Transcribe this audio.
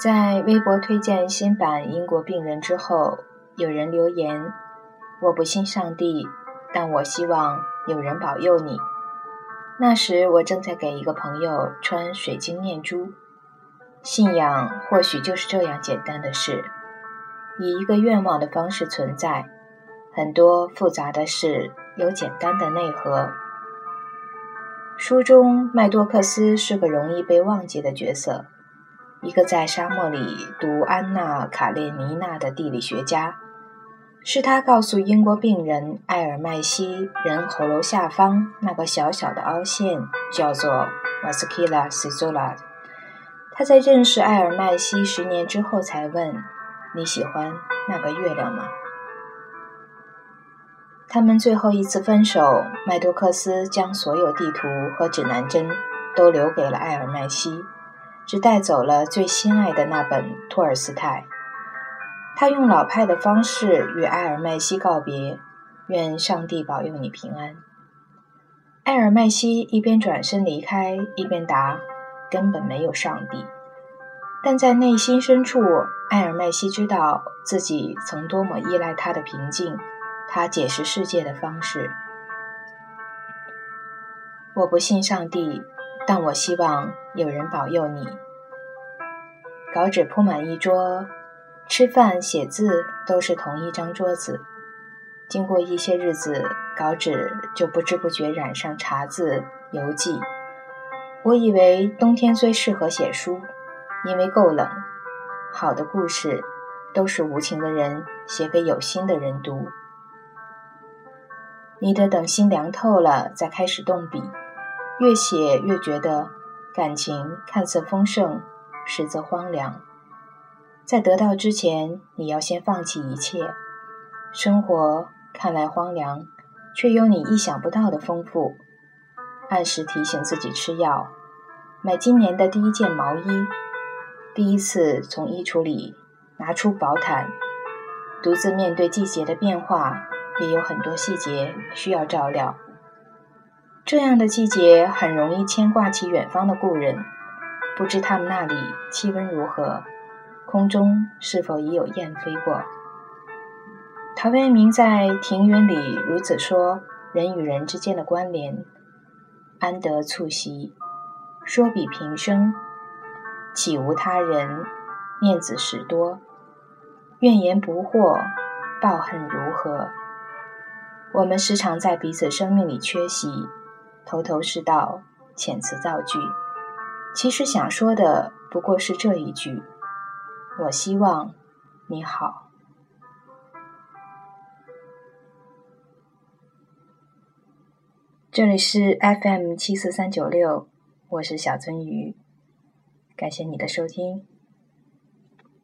在微博推荐新版《英国病人》之后，有人留言：“我不信上帝，但我希望有人保佑你。”那时我正在给一个朋友穿水晶念珠。信仰或许就是这样简单的事，以一个愿望的方式存在。很多复杂的事有简单的内核。书中麦多克斯是个容易被忘记的角色。一个在沙漠里读《安娜·卡列尼娜》的地理学家，是他告诉英国病人艾尔麦西人喉咙下方那个小小的凹陷叫做 vascula sizola。他在认识艾尔麦西十年之后才问：“你喜欢那个月亮吗？”他们最后一次分手，麦多克斯将所有地图和指南针都留给了艾尔麦西。只带走了最心爱的那本托尔斯泰。他用老派的方式与埃尔麦西告别，愿上帝保佑你平安。埃尔麦西一边转身离开，一边答：“根本没有上帝。”但在内心深处，埃尔麦西知道自己曾多么依赖他的平静，他解释世界的方式。我不信上帝。但我希望有人保佑你。稿纸铺满一桌，吃饭、写字都是同一张桌子。经过一些日子，稿纸就不知不觉染上茶渍、油迹。我以为冬天最适合写书，因为够冷。好的故事都是无情的人写给有心的人读。你得等心凉透了，再开始动笔。越写越觉得感情看似丰盛，实则荒凉。在得到之前，你要先放弃一切。生活看来荒凉，却有你意想不到的丰富。按时提醒自己吃药，买今年的第一件毛衣，第一次从衣橱里拿出薄毯，独自面对季节的变化，也有很多细节需要照料。这样的季节很容易牵挂起远方的故人，不知他们那里气温如何，空中是否已有雁飞过。陶渊明在《庭云》里如此说：人与人之间的关联，安得促膝？说比平生，岂无他人？面子时多，怨言不惑，报恨如何？我们时常在彼此生命里缺席。头头是道，遣词造句，其实想说的不过是这一句：我希望你好。这里是 FM 七四三九六，我是小鳟鱼，感谢你的收听。